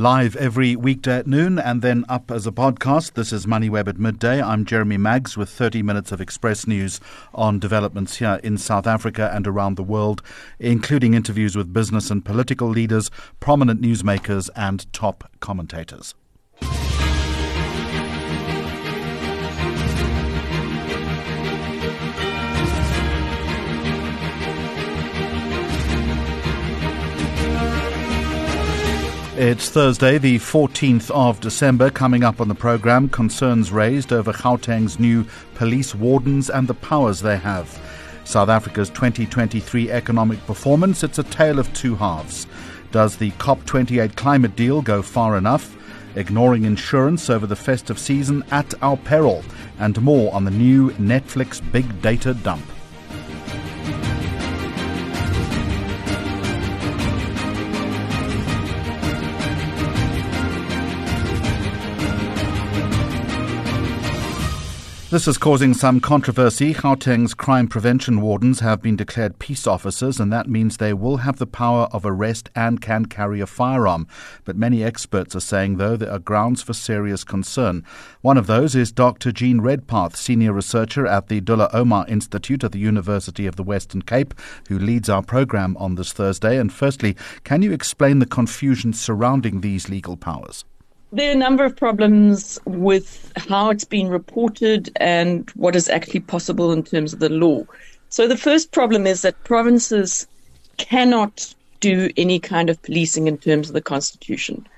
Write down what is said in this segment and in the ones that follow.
Live every weekday at noon and then up as a podcast. This is MoneyWeb at midday. I'm Jeremy Maggs with 30 minutes of Express News on developments here in South Africa and around the world, including interviews with business and political leaders, prominent newsmakers, and top commentators. It's Thursday, the 14th of December. Coming up on the programme, concerns raised over Gauteng's new police wardens and the powers they have. South Africa's 2023 economic performance, it's a tale of two halves. Does the COP28 climate deal go far enough? Ignoring insurance over the festive season at our peril, and more on the new Netflix big data dump. This is causing some controversy. Gauteng's crime prevention wardens have been declared peace officers, and that means they will have the power of arrest and can carry a firearm. But many experts are saying, though, there are grounds for serious concern. One of those is Dr. Jean Redpath, senior researcher at the Dullah Omar Institute at the University of the Western Cape, who leads our program on this Thursday. And firstly, can you explain the confusion surrounding these legal powers? There are a number of problems with how it's been reported and what is actually possible in terms of the law. So, the first problem is that provinces cannot do any kind of policing in terms of the Constitution.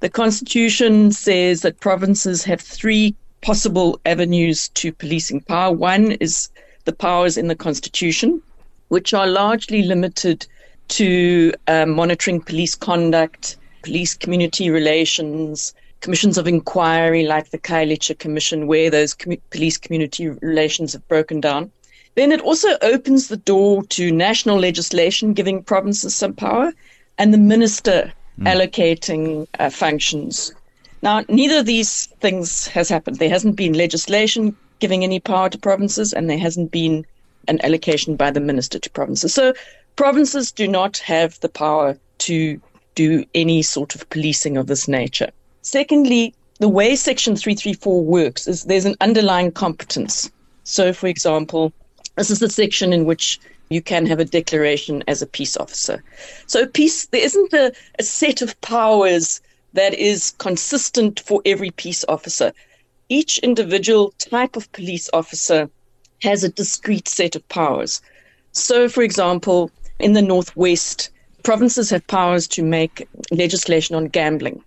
The Constitution says that provinces have three possible avenues to policing power. One is the powers in the Constitution, which are largely limited to uh, monitoring police conduct police community relations, commissions of inquiry like the Khayelitsha Commission, where those com- police community relations have broken down. Then it also opens the door to national legislation giving provinces some power and the minister mm. allocating uh, functions. Now, neither of these things has happened. There hasn't been legislation giving any power to provinces, and there hasn't been an allocation by the minister to provinces. So, provinces do not have the power to do any sort of policing of this nature. Secondly, the way Section 334 works is there's an underlying competence. So, for example, this is the section in which you can have a declaration as a peace officer. So, a peace, there isn't a, a set of powers that is consistent for every peace officer. Each individual type of police officer has a discrete set of powers. So, for example, in the Northwest, provinces have powers to make legislation on gambling.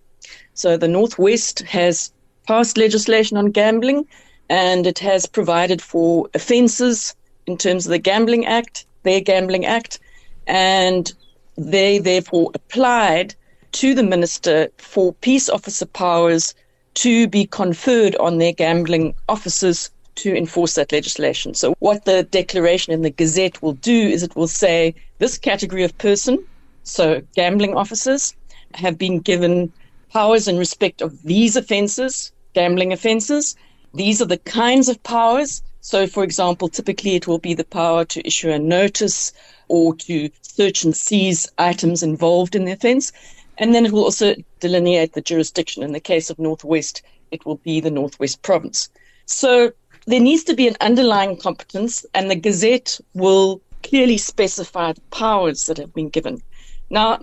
So the Northwest has passed legislation on gambling and it has provided for offences in terms of the Gambling Act, their Gambling Act, and they therefore applied to the minister for peace officer powers to be conferred on their gambling officers to enforce that legislation. So, what the declaration in the Gazette will do is it will say this category of person so, gambling officers have been given powers in respect of these offences, gambling offences. These are the kinds of powers. So, for example, typically it will be the power to issue a notice or to search and seize items involved in the offence. And then it will also delineate the jurisdiction. In the case of Northwest, it will be the Northwest province. So there needs to be an underlying competence, and the Gazette will clearly specify the powers that have been given. Now,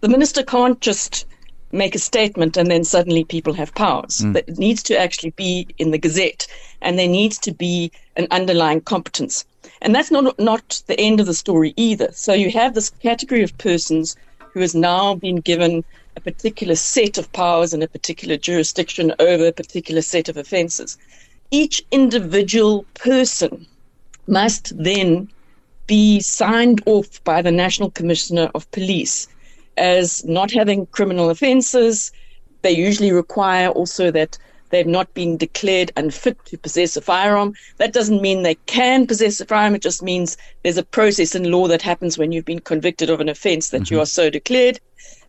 the minister can't just make a statement and then suddenly people have powers. Mm. It needs to actually be in the Gazette and there needs to be an underlying competence. And that's not, not the end of the story either. So you have this category of persons who has now been given a particular set of powers in a particular jurisdiction over a particular set of offences. Each individual person must then be signed off by the National Commissioner of Police as not having criminal offences. They usually require also that they've not been declared unfit to possess a firearm. That doesn't mean they can possess a firearm. It just means there's a process in law that happens when you've been convicted of an offence that mm-hmm. you are so declared.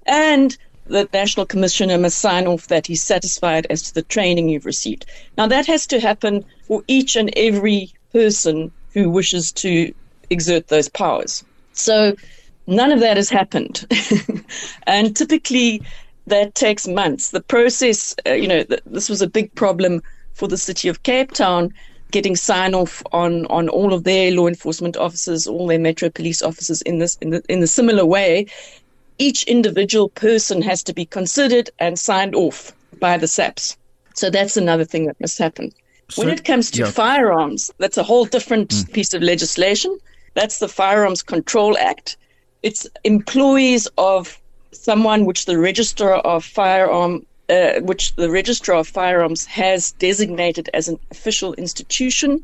And the National Commissioner must sign off that he's satisfied as to the training you've received. Now, that has to happen for each and every person who wishes to exert those powers. So none of that has happened. and typically, that takes months. The process, uh, you know, th- this was a big problem for the city of Cape Town getting sign off on on all of their law enforcement officers, all their metro police officers in this in the in the similar way. Each individual person has to be considered and signed off by the SAPS. So that's another thing that must happen. So, when it comes to yeah. firearms, that's a whole different mm. piece of legislation. That's the Firearms Control Act. It's employees of someone which the registrar of firearm uh, which the registrar of firearms has designated as an official institution.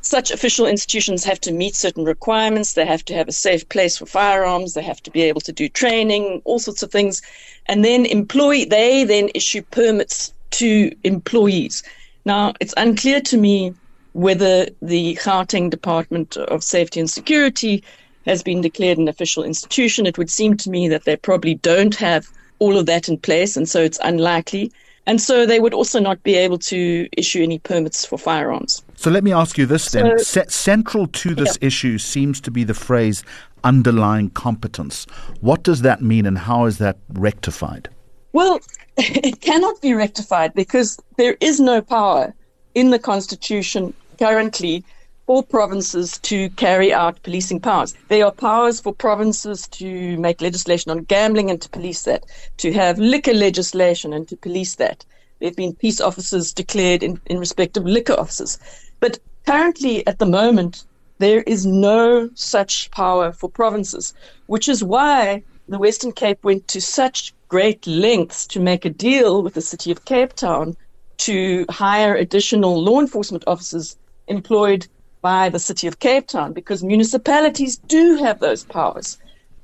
Such official institutions have to meet certain requirements. They have to have a safe place for firearms. They have to be able to do training, all sorts of things. And then employee, they then issue permits to employees. Now, it's unclear to me whether the Gauteng Department of Safety and Security has been declared an official institution. It would seem to me that they probably don't have all of that in place, and so it's unlikely. And so they would also not be able to issue any permits for firearms. So let me ask you this then. So, central to this yeah. issue seems to be the phrase underlying competence. What does that mean and how is that rectified? Well, it cannot be rectified because there is no power in the Constitution currently for provinces to carry out policing powers. There are powers for provinces to make legislation on gambling and to police that, to have liquor legislation and to police that. There have been peace officers declared in, in respect of liquor officers. But currently, at the moment, there is no such power for provinces, which is why the Western Cape went to such great lengths to make a deal with the city of Cape Town to hire additional law enforcement officers employed by the city of Cape Town because municipalities do have those powers.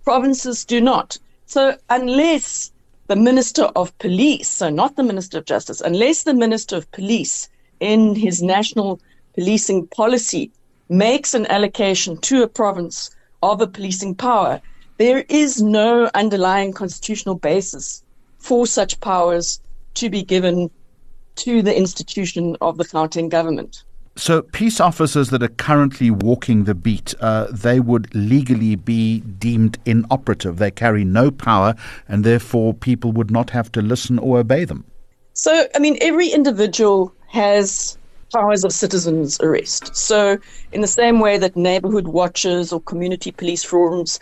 Provinces do not. So unless the Minister of Police, so not the Minister of Justice, unless the Minister of Police in his national policing policy makes an allocation to a province of a policing power, there is no underlying constitutional basis for such powers to be given to the institution of the Gauteng government. So, peace officers that are currently walking the beat, uh, they would legally be deemed inoperative. They carry no power, and therefore people would not have to listen or obey them. So, I mean, every individual has powers of citizens arrest. So, in the same way that neighborhood watches or community police forums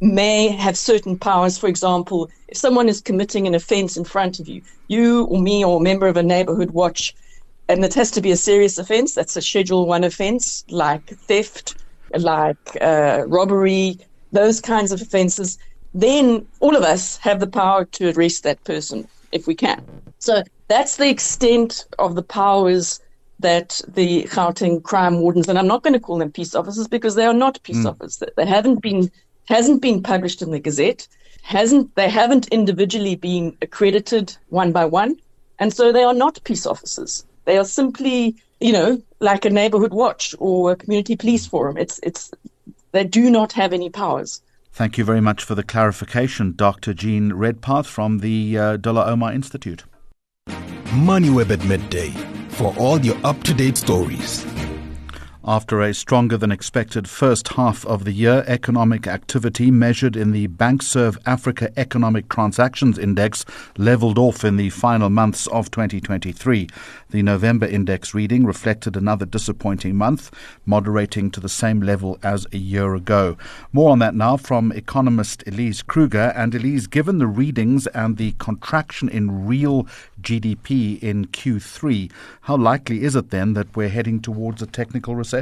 may have certain powers, for example, if someone is committing an offense in front of you, you or me or a member of a neighborhood watch and it has to be a serious offence. That's a Schedule One offence, like theft, like uh, robbery, those kinds of offences. Then all of us have the power to arrest that person if we can. So that's the extent of the powers that the Gauteng crime wardens, and I'm not going to call them peace officers because they are not peace mm. officers. They haven't been hasn't been published in the Gazette. Hasn't they haven't individually been accredited one by one, and so they are not peace officers. They are simply, you know, like a neighborhood watch or a community police forum. It's it's they do not have any powers. Thank you very much for the clarification, Dr. Jean Redpath from the uh, Dullah Omar Institute. MoneyWeb at midday for all your up to date stories. After a stronger than expected first half of the year, economic activity measured in the Bankserv Africa Economic Transactions Index leveled off in the final months of 2023. The November index reading reflected another disappointing month, moderating to the same level as a year ago. More on that now from economist Elize Kruger. And Elize, given the readings and the contraction in real GDP in Q3, how likely is it then that we're heading towards a technical recession?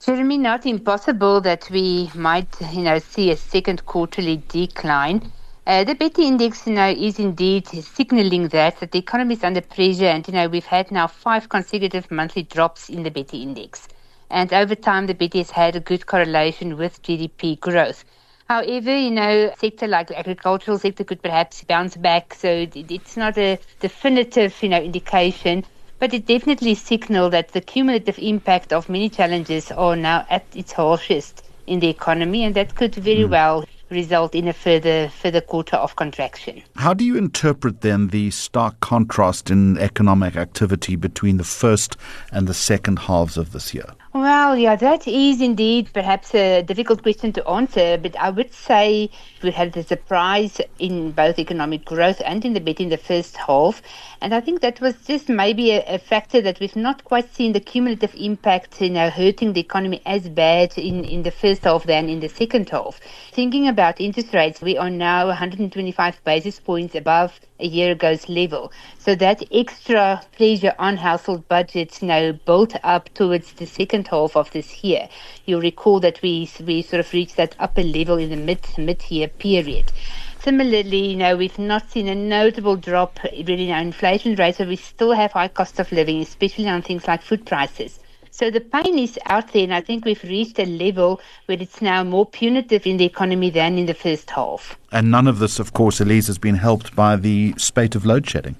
Jeremy, not impossible that we might, you know, see a second quarterly decline. Uh, the BETI index, you know, is indeed signaling that that the economy is under pressure, and you know we've had now five consecutive monthly drops in the BETI index, and over time the BETI has had a good correlation with GDP growth. However, you know, sector like the agricultural sector could perhaps bounce back. So it's not a definitive, you know, indication, but it definitely signals that the cumulative impact of many challenges are now at its harshest in the economy, and that could very mm. well result in a further further quarter of contraction. How do you interpret then the stark contrast in economic activity between the first and the second halves of this year? Well, yeah, that is indeed perhaps a difficult question to answer, but I would say we had a surprise in both economic growth and in the bet in the first half. And I think that was just maybe a, a, factor that we've not quite seen the cumulative impact, you know, hurting the economy as bad in, in the first half than in the second half. Thinking about interest rates, we are now 125 basis points above a year ago's level. So that extra pressure on household budgets now built up towards the second half of this year. You'll recall that we we sort of reached that upper level in the mid mid year period. Similarly, you know, we've not seen a notable drop really in our inflation rate, so we still have high cost of living, especially on things like food prices. So the pain is out there, and I think we've reached a level where it's now more punitive in the economy than in the first half. And none of this, of course, Elize, has been helped by the spate of load shedding.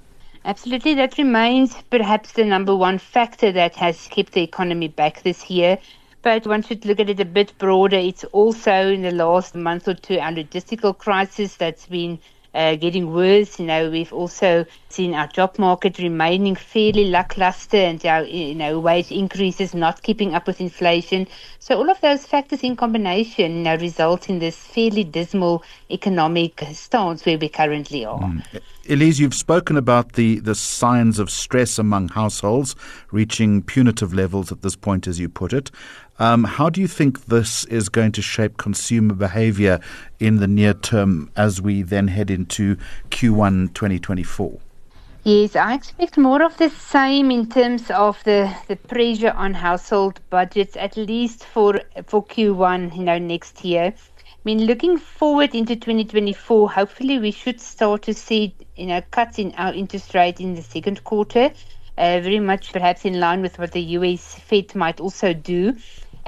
Absolutely, that remains perhaps the number one factor that has kept the economy back this year. But one should look at it a bit broader. It's also in the last month or two our logistical crisis that's been uh, getting worse. You know, we've also seen our job market remaining fairly lackluster and our you know wage increases not keeping up with inflation. So all of those factors in combination you know, result in this fairly dismal economic stance where we currently are. Mm. Elize, you've spoken about the, the signs of stress among households reaching punitive levels at this point, as you put it. Um, how do you think this is going to shape consumer behavior in the near term as we then head into Q1 2024? Yes, I expect more of the same in terms of the, the pressure on household budgets, at least for for Q1, you know, next year. I mean, looking forward into 2024, hopefully we should start to see, you know, cuts in our interest rate in the second quarter, uh, very much perhaps in line with what the US Fed might also do.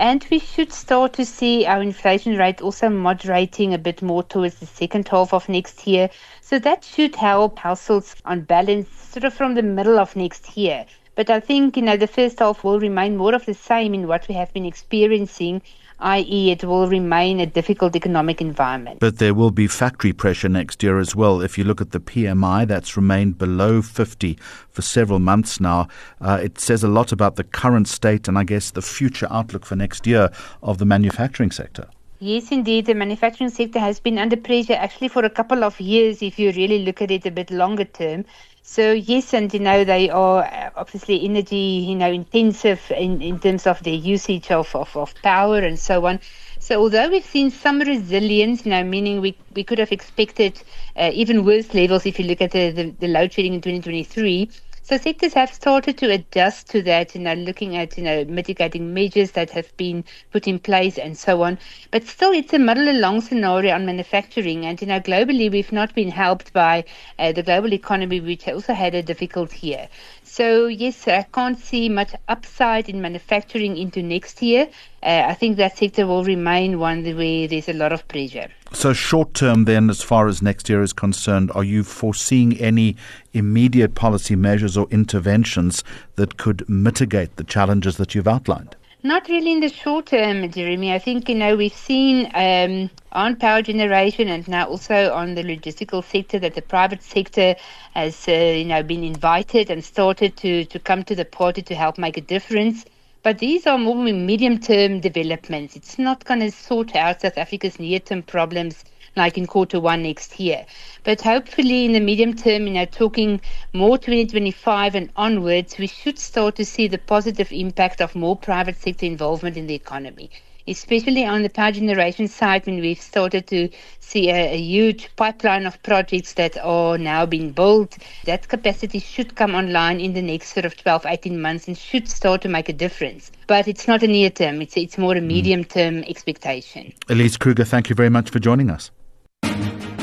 And we should start to see our inflation rate also moderating a bit more towards the second half of next year. So that should help households on balance sort of from the middle of next year. But I think, you know, the first half will remain more of the same in what we have been experiencing i.e., it will remain a difficult economic environment. But there will be factory pressure next year as well. If you look at the PMI, that's remained below 50 for several months now. Uh, it says a lot about the current state and I guess the future outlook for next year of the manufacturing sector. Yes, indeed. The manufacturing sector has been under pressure actually for a couple of years if you really look at it a bit longer term. So yes, and you know they are uh, obviously energy, you know, intensive in, in terms of their usage of, of, of power and so on. So although we've seen some resilience, you know, meaning we, we could have expected uh, even worse levels if you look at the, the, the load shedding in 2023, so sectors have started to adjust to that, you know, looking at, you know, mitigating measures that have been put in place and so on. But still, it's a muddle along scenario on manufacturing. And, you know, globally, we've not been helped by uh, the global economy, which also had a difficult year. So, yes, I can't see much upside in manufacturing into next year. Uh, I think that sector will remain one where there's a lot of pressure. So, short term, then, as far as next year is concerned, are you foreseeing any immediate policy measures or interventions that could mitigate the challenges that you've outlined? Not really in the short term, Jeremy. I think, you know, we've seen um, on power generation and now also on the logistical sector that the private sector has, uh, you know, been invited and started to, to come to the party to help make a difference. But these are more medium term developments. It's not going to sort out South Africa's near term problems like in quarter one next year. But hopefully, in the medium term, you know, talking more 2025 and onwards, we should start to see the positive impact of more private sector involvement in the economy especially on the power generation side when we've started to see a, a, huge pipeline of projects that are now being built. That capacity should come online in the next sort of 12, 18 months and should start to make a difference. But it's not a near term, it's, it's more a hmm. medium term expectation. Elize Kruger, thank you very much for joining us.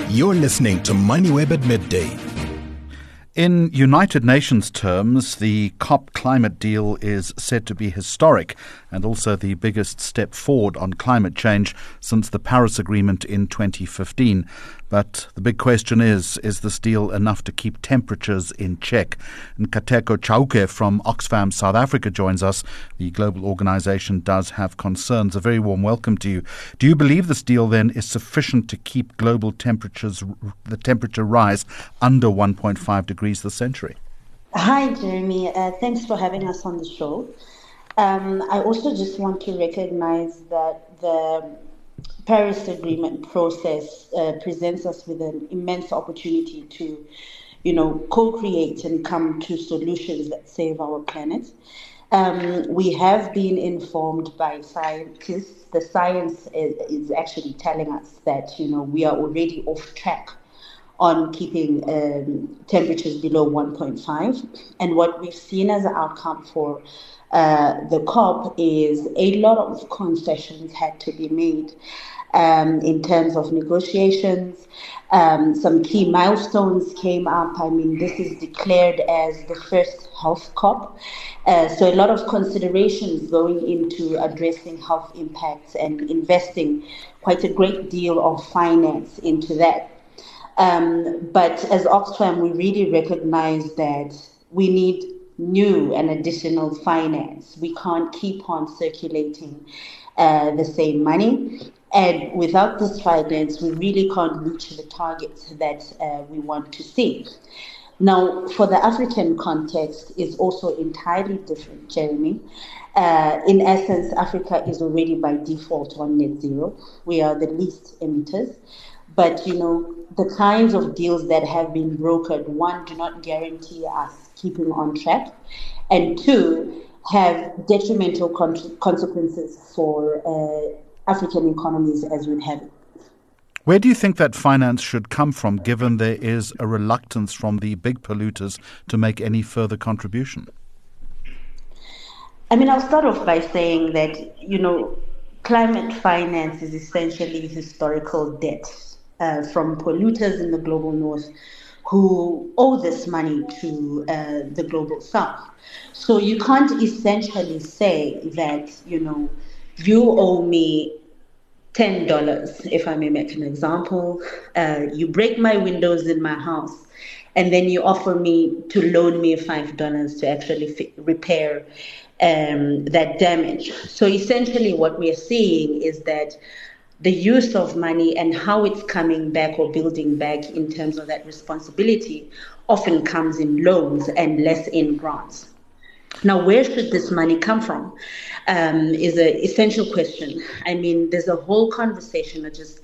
You're listening to MoneyWeb at midday. In United Nations terms, the COP climate deal is said to be historic and also the biggest step forward on climate change since the Paris Agreement in 2015. But the big question is is this deal enough to keep temperatures in check? And Nkateko Chauke from Oxfam South Africa joins us. The global organization does have concerns. A very warm welcome to you. Do you believe this deal then is sufficient to keep global temperatures, the temperature rise under 1.5 degrees this century? Hi, Jeremy. Uh, thanks for having us on the show. Um, I also just want to recognize that the Paris Agreement process uh, presents us with an immense opportunity to, you know, co-create and come to solutions that save our planet. Um, we have been informed by scientists. The science is, is, actually telling us that you know we are already off track on keeping um, temperatures below 1.5. And what we've seen as an outcome for uh, the COP is a lot of concessions had to be made um, in terms of negotiations. Um, some key milestones came up. I mean, this is declared as the first health COP. Uh, so, a lot of considerations going into addressing health impacts and investing quite a great deal of finance into that. Um, but as Oxfam, we really recognize that we need new and additional finance. We can't keep on circulating uh, the same money. And without this finance, we really can't reach the targets that uh, we want to see. Now, for the African context, is also entirely different, Jeremy. Uh, in essence, Africa is already by default on net zero. We are the least emitters. But, you know, the kinds of deals that have been brokered, one, do not guarantee us keeping on track. And two, have detrimental con- consequences for uh, African economies as we'd have it. Where do you think that finance should come from, given there is a reluctance from the big polluters to make any further contribution? I mean, I'll start off by saying that, you know, climate finance is essentially historical debt uh, from polluters in the global north who owe this money to uh, the global south. So you can't essentially say that, you know, you owe me $10, if I may make an example. Uh, you break my windows in my house, and then you offer me to loan me $5 to actually repair um, that damage. So essentially, what we are seeing is that the use of money and how it's coming back or building back in terms of that responsibility often comes in loans and less in grants. Now, where should this money come from? Um, is an essential question. I mean, there's a whole conversation just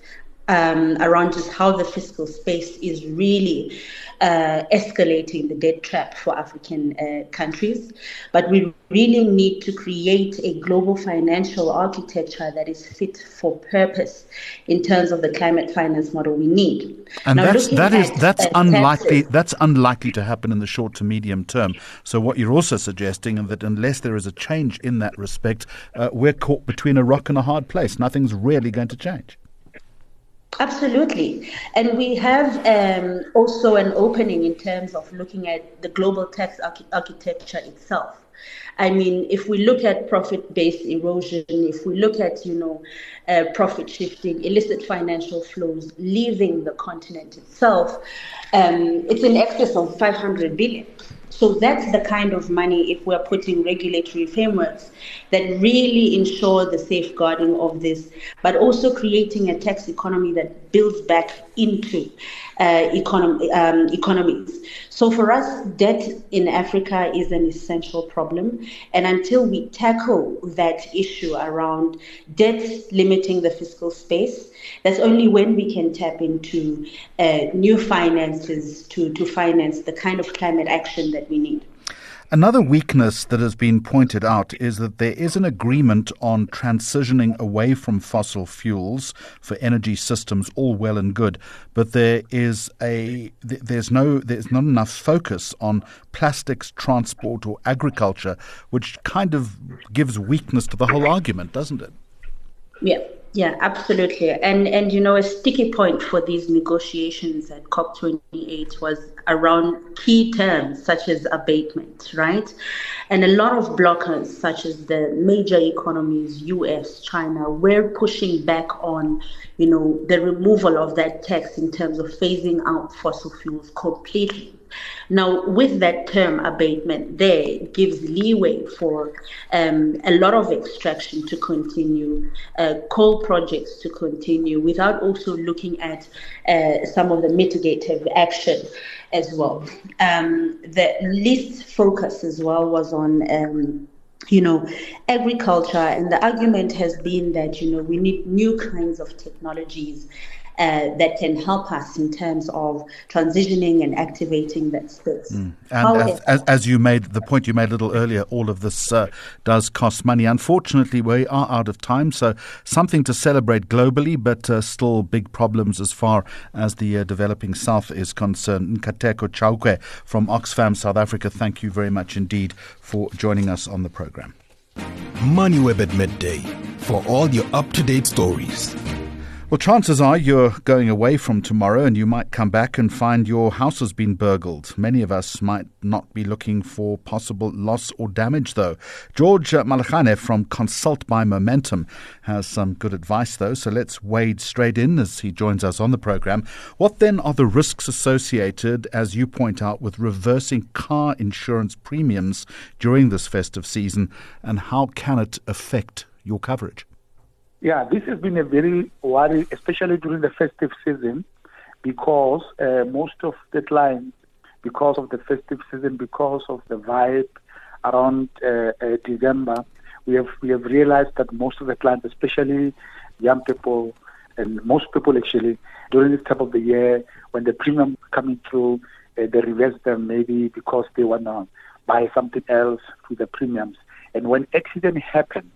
um, around just how the fiscal space is really uh, escalating the debt trap for African uh, countries. But we really need to create a global financial architecture that is fit for purpose in terms of the climate finance model we need. And now, that's that is that's unlikely. That's unlikely to happen in the short to medium term. So what you're also suggesting is that unless there is a change in that respect, uh, we're caught between a rock and a hard place. Nothing's really going to change. Absolutely. And we have um, also an opening in terms of looking at the global tax arch- architecture itself. I mean, if we look at profit-based erosion, if we look at, you know, uh, profit shifting, illicit financial flows leaving the continent itself, um, it's in excess of 500 billion. So that's the kind of money, if we're putting regulatory frameworks that really ensure the safeguarding of this, but also creating a tax economy that builds back into uh, economy, um, economies. So for us, debt in Africa is an essential problem. And until we tackle that issue around debt limiting the fiscal space, that's only when we can tap into uh, new finances to, to finance the kind of climate action that we need. Another weakness that has been pointed out is that there is an agreement on transitioning away from fossil fuels for energy systems, all well and good, but there is a there's no there's not enough focus on plastics, transport, or agriculture, which kind of gives weakness to the whole argument, doesn't it? Yeah. Yeah, absolutely. And and you know a sticky point for these negotiations at COP28 was around key terms such as abatement, right? And a lot of blockers such as the major economies, US, China, were pushing back on, you know, the removal of that tax in terms of phasing out fossil fuels completely. Now, with that term abatement, there gives leeway for um, a lot of extraction to continue, uh, coal projects to continue, without also looking at uh, some of the mitigative action as well. Um, the least focus as well was on um, you know, agriculture. And the argument has been that, you know, we need new kinds of technologies uh, that can help us in terms of transitioning and activating that space. Mm. And However, as, as, you made the point you made a little earlier, all of this uh, does cost money. Unfortunately, we are out of time, so something to celebrate globally, but uh, still big problems as far as the uh, developing South is concerned. Nkateko Chauke from Oxfam South Africa, thank you very much indeed for joining us on the program. MoneyWeb at midday for all your up to date stories. Well, chances are you're going away from tomorrow and you might come back and find your house has been burgled. Many of us might not be looking for possible loss or damage, though. George Malachane from Consult by Momentum has some good advice, though, so let's wade straight in as he joins us on the program. What then are the risks associated, as you point out, with reversing car insurance premiums during this festive season, and how can it affect your coverage? Yeah, this has been a very worry, especially during the festive season, because uh, most of the clients, because of the festive season, because of the vibe around uh, uh, December, we have we have realized that most of the clients, especially young people and most people actually, during this time of the year, when the premium coming through, uh, they reverse them maybe because they want to buy something else to the premiums. And when accident happens,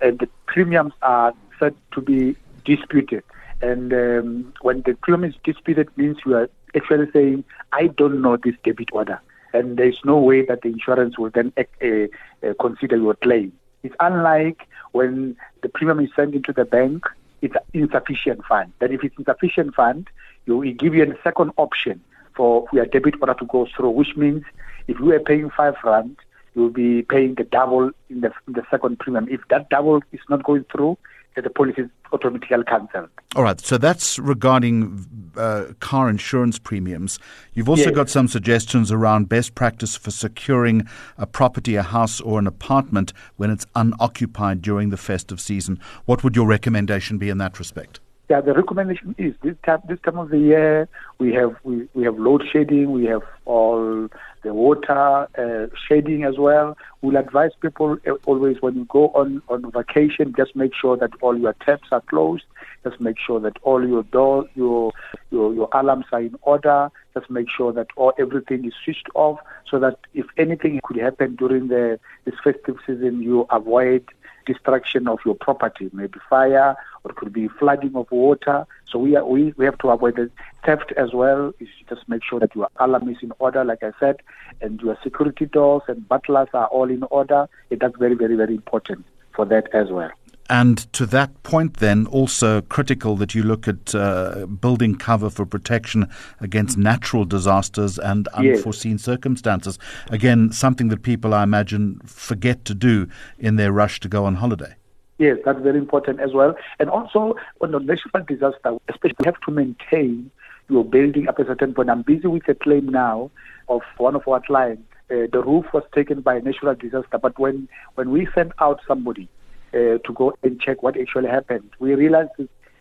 and the premiums are said to be disputed. And um, when the claim is disputed, means you are actually saying, I don't know this debit order. And there's no way that the insurance will then uh, uh, consider your claim. It's unlike when the premium is sent into the bank, it's insufficient fund. Then if it's insufficient fund, you will give you a second option for your debit order to go through, which means if you are paying five rand, you'll be paying the double in the, in the second premium. If that double is not going through, the policy is automatically cancelled. All right, so that's regarding uh, car insurance premiums. You've also yes. got some suggestions around best practice for securing a property, a house, or an apartment when it's unoccupied during the festive season. What would your recommendation be in that respect? Yeah, the recommendation is this time this time of the year we have we, we have load shedding, we have all the water uh, shedding as well. We'll advise people uh, always when you go on on vacation, just make sure that all your taps are closed. Just make sure that all your door your your your alarms are in order. Just make sure that all everything is switched off, so that if anything could happen during the this festive season, you avoid destruction of your property, maybe fire or it could be flooding of water. So we, are, we, we have to avoid the theft as well. Is just make sure that your alarm is in order, like I said, and your security doors and butlers are all in order. It, That's very, very, very important for that as well. And to that point, then, also critical that you look at uh, building cover for protection against natural disasters and unforeseen yes. circumstances. Again, something that people, I imagine, forget to do in their rush to go on holiday. Yes, that's very important as well. And also, on the natural disaster, especially, you have to maintain your building up a certain point. I'm busy with a claim now of one of our clients. Uh, the roof was taken by a natural disaster, but when, when we sent out somebody, uh, to go and check what actually happened. We realized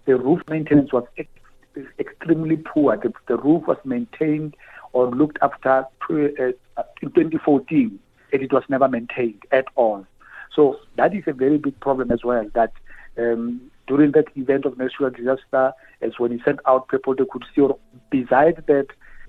the roof maintenance was ex- extremely poor. The, the, roof was maintained or looked after to, uh, in 2014, and it was never maintained at all. So that is a very big problem as well. That um, during that event of natural disaster, as when he sent out people, they could see, besides that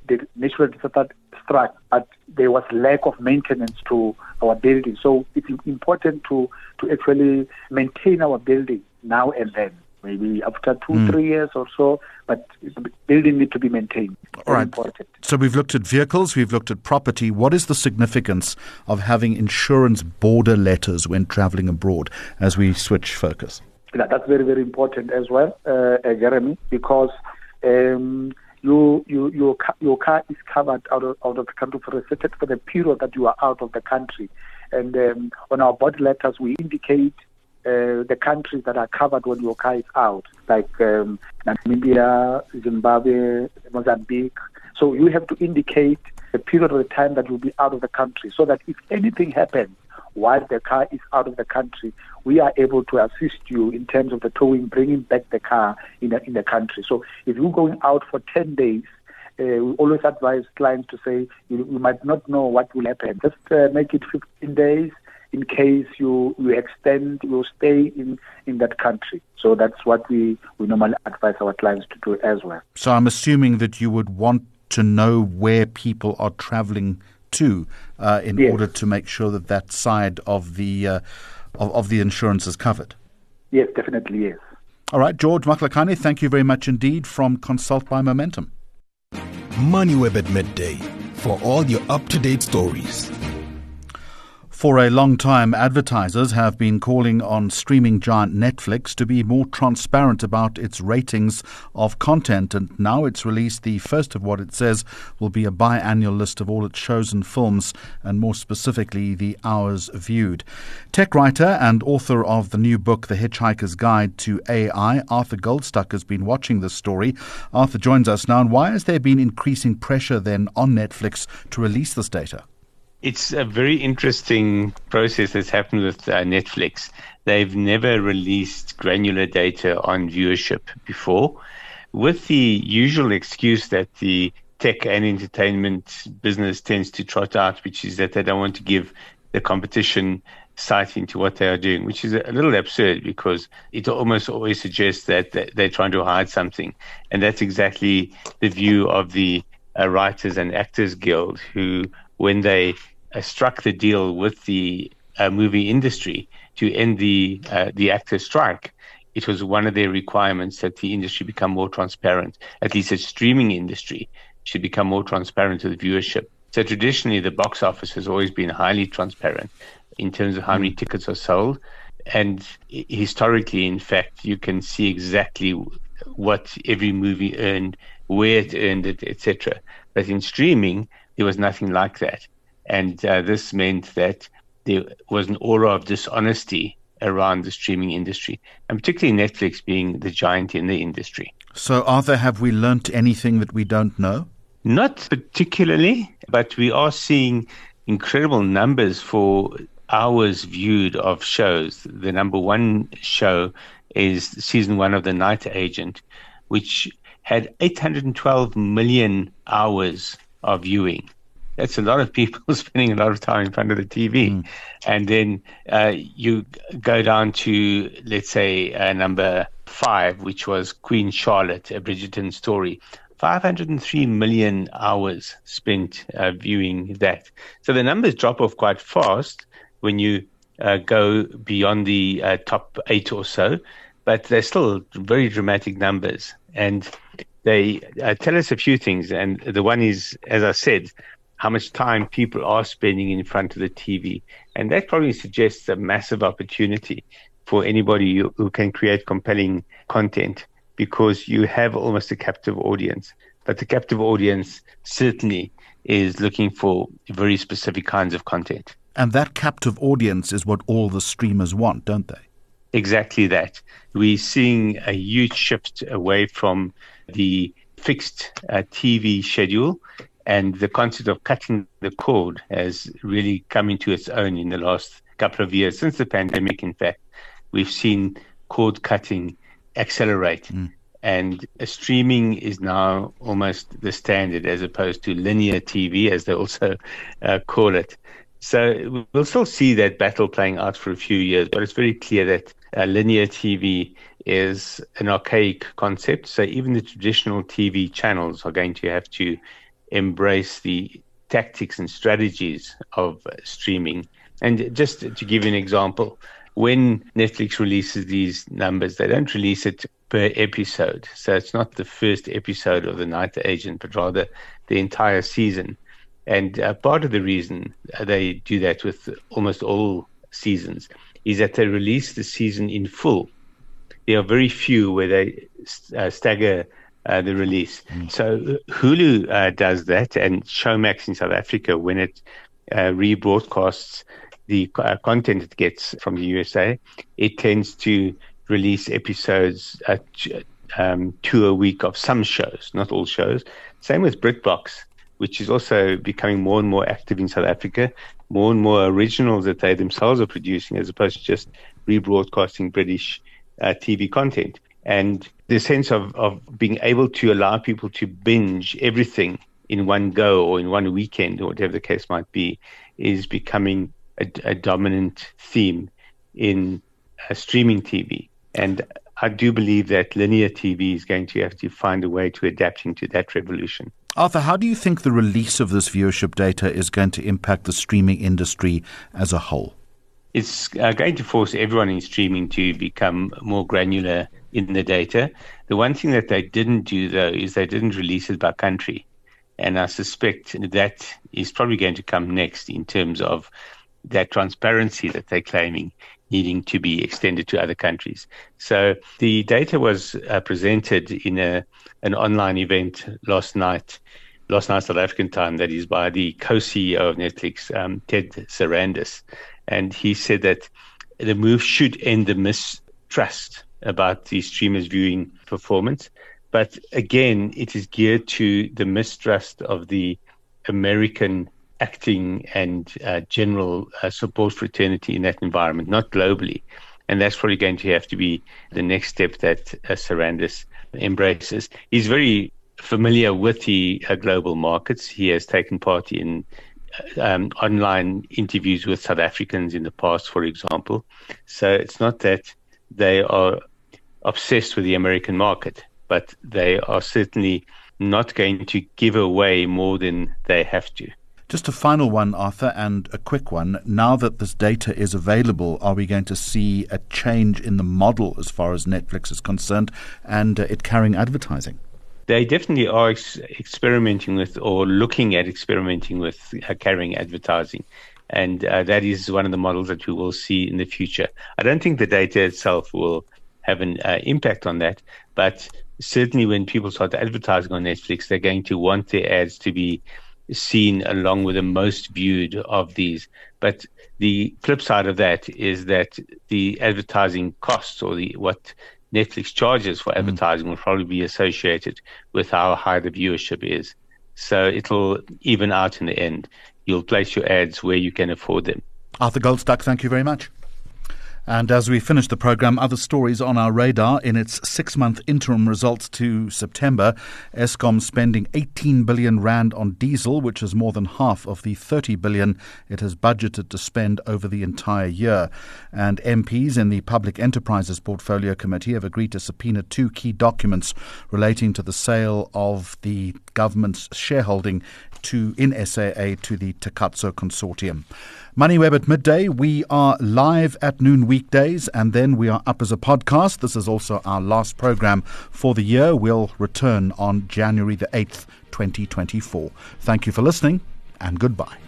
the natural disaster struck, but there was lack of maintenance to our building. So it's important to, to actually maintain our building now and then. Maybe after two, mm. three years or so, but the building need to be maintained. All right. Important. So we've looked at vehicles, we've looked at property. What is the significance of having insurance border letters when traveling abroad as we switch focus? Yeah, that's very, very important as well, uh Jeremy, because um, your your your car, your car is covered out of out of the country for a for the period that you are out of the country, and um, on our border letters we indicate uh, the countries that are covered when your car is out, like um, Namibia, Zimbabwe, Mozambique. So you have to indicate the period of the time that you'll be out of the country, so that if anything happens while the car is out of the country, we are able to assist you in terms of the towing, bringing back the car in the, in the country. So if you're going out for 10 days, uh, we always advise clients to say you, you, might not know what will happen. Just uh, make it 15 days in case you, you extend your stay in, in that country. So that's what we, we normally advise our clients to do as well. So I'm assuming that you would want to know where people are traveling to uh, in Yes. order to make sure that that side of the uh, of, of the insurance is covered. Yes, definitely, yes. All right, George Maklakane, thank you very much indeed from Consult by Momentum. MoneyWeb at midday for all your up to date stories. For a long time, advertisers have been calling on streaming giant Netflix to be more transparent about its ratings of content, and now it's released the first of what it says will be a biannual list of all its shows and films, and more specifically, the hours viewed. Tech writer and author of the new book, The Hitchhiker's Guide to AI, Arthur Goldstuck, has been watching this story. Arthur joins us now, and why has there been increasing pressure then on Netflix to release this data? It's a very interesting process that's happened with uh, Netflix. They've never released granular data on viewership before, with the usual excuse that the tech and entertainment business tends to trot out, which is that they don't want to give the competition sight into what they are doing, which is a little absurd because it almost always suggests that they're trying to hide something. And that's exactly the view of the uh, Writers and Actors Guild, who, when they uh, struck the deal with the uh, movie industry to end the uh, the actor strike, it was one of their requirements that the industry become more transparent. At least the streaming industry should become more transparent to the viewership. So traditionally, the box office has always been highly transparent in terms of how many tickets are sold, and historically, in fact, you can see exactly what every movie earned, where it earned it, etc. But in streaming, there was nothing like that, and uh, this meant that there was an aura of dishonesty around the streaming industry, and particularly Netflix being the giant in the industry. So, Arthur, have we learnt anything that we don't know? Not particularly, but we are seeing incredible numbers for hours viewed of shows. The number one show is season one of The Night Agent, which had 812 million hours of viewing. That's a lot of people spending a lot of time in front of the TV. And then uh, you go down to, let's say, uh, number five, which was Queen Charlotte, a Bridgerton story. 503 million hours spent uh, viewing that. So the numbers drop off quite fast when you uh, go beyond the uh, top eight or so, but they're still very dramatic numbers. And they uh, tell us a few things. And the one is, as I said, how much time people are spending in front of the TV. And that probably suggests a massive opportunity for anybody who, who can create compelling content because you have almost a captive audience. But the captive audience certainly is looking for very specific kinds of content. And that captive audience is what all the streamers want, don't they? Exactly that. We're seeing a huge shift away from the fixed uh, TV schedule, and the concept of cutting the cord has really come into its own in the last couple of years. Since the pandemic, in fact, we've seen cord cutting accelerate. And uh, streaming is now almost the standard as opposed to linear TV, as they also uh, call it. So we'll still see that battle playing out for a few years, but it's very clear that uh, linear TV is an archaic concept. So even the traditional TV channels are going to have to embrace the tactics and strategies of streaming. And just to give you an example, when Netflix releases these numbers, they don't release it per episode. So it's not the first episode of The Night Agent, but rather the entire season. And uh, part of the reason they do that with almost all seasons is that they release the season in full. There are very few where they uh, stagger uh, the release. So Hulu uh, does that, and Showmax in South Africa, when it uh, rebroadcasts the uh, content it gets from the USA, it tends to release episodes uh, t- um, two a week of some shows, not all shows. Same with BritBox, which is also becoming more and more active in South Africa, more and more originals that they themselves are producing, as opposed to just rebroadcasting British uh, TV content. And the sense of, of being able to allow people to binge everything in one go or in one weekend or whatever the case might be is becoming a, a dominant theme in uh, streaming TV. And I do believe that linear TV is going to have to find a way to adapting to that revolution. Arthur, how do you think the release of this viewership data is going to impact the streaming industry as a whole? It's uh, going to force everyone in streaming to become more granular in the data. The one thing that they didn't do, though, is they didn't release it by country. And I suspect that is probably going to come next in terms of that transparency that they're claiming needing to be extended to other countries. So the data was uh, presented in a an online event last night, last night South African time, that is by the co-CEO of Netflix, um, Ted Sarandos, and he said that the move should end the mistrust about the streamers' viewing performance. But again, it is geared to the mistrust of the American acting and uh, general uh, support fraternity in that environment, not globally. And that's probably going to have to be the next step that uh, Sarandos embraces. He's very familiar with the uh, global markets. He has taken part in um, online interviews with South Africans in the past, for example. So it's not that they are obsessed with the American market, but they are certainly not going to give away more than they have to. Just a final one, Arthur, and a quick one. Now that this data is available, are we going to see a change in the model as far as Netflix is concerned and uh, it carrying advertising? They definitely are ex- experimenting with or looking at experimenting with uh, carrying advertising. And uh, that is one of the models that we will see in the future. I don't think the data itself will have an uh, impact on that, but certainly when people start advertising on Netflix, they're going to want their ads to be seen along with the most viewed of these. But the flip side of that is that the advertising costs or the what Netflix charges for mm. advertising mm. will probably be associated with how high the viewership is. So it'll even out in the end. You'll place your ads where you can afford them. Arthur Goldstuck, thank you very much. And as we finish the programme, other stories on our radar. In its six month interim results to September, Eskom spending 18 billion rand on diesel, which is more than half of the 30 billion it has budgeted to spend over the entire year. And MPs in the Public Enterprises Portfolio Committee have agreed to subpoena two key documents relating to the sale of the government's shareholding to in SAA to the Takatso Consortium. MoneyWeb at midday. We are live at noon weekdays and then we are up as a podcast. This is also our last program for the year. We'll return on January the 8th, 2024. Thank you for listening and goodbye.